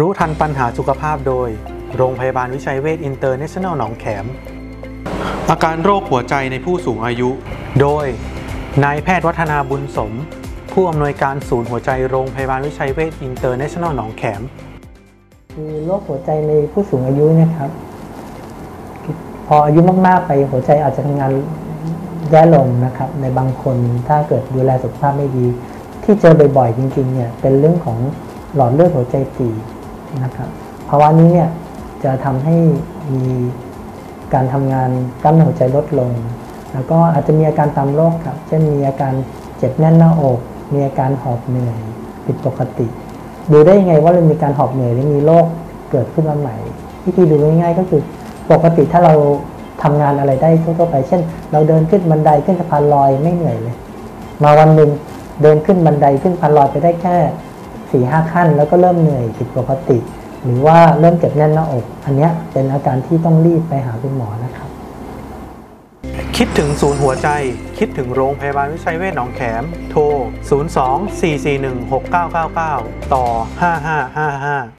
รู้ทันปัญหาสุขภาพโดย โรงพยาบาลวิชัยเวชอินเตอร์เนชั่นแนลหนองแขม อาการโรคหัวใจในผู้สูงอายุ โดย นายแพทย์วัฒนาบุญสม ผู้อำนวยการศูนย์หัวใจโรงพยาบาลวิชัยเวชอินเตอร์เนชั่นแนลหนองแขม คือโรคหัวใจในผู้สูงอายุนะครับ พออายุมากๆไปหัวใจอาจจะทำงานแย่ลงนะครับ ในบางคนถ้าเกิดดูแลสุขภาพไม่ดี ที่เจอบ่อยๆจริงๆเนี่ยเป็นเรื่องของหลอดเลือดหัวใจตีบ นะครับภาวะนี้เนี่ยจะทำให้มีการทำงานกล้ามเนื้อหัวใจลดลง แล้วก็อาจจะมีอาการตามโรคครับ เช่นมีอาการเจ็บแน่นหน้าอก มีอาการหอบเหนื่อยผิดปกติ ดูได้ยังไงว่าเรามีการหอบเหนื่อยหรือมีโรคเกิดขึ้นมาใหม่วิธีดูง่ายๆก็คือปกติถ้าเราทำงานอะไรได้ทั่วๆไป เช่น เราเดินขึ้นบันไดขึ้นสะพานลอยไม่เหนื่อยเลย มาวันหนึ่งเดินขึ้นบันไดขึ้นสะพานลอยไปได้แค่ สี่ห้าขั้น แล้วก็เริ่มเหนื่อยผิดปกติ หรือว่าเริ่มเจ็บแน่นหน้าอก อันนี้เป็นอาการที่ต้องรีบไปหาคุณหมอนะครับ คิดถึงศูนย์หัวใจ คิดถึงโรงพยาบาลวิชัยเวชหนองแขม โทร 02 441 6999 ต่อ 5555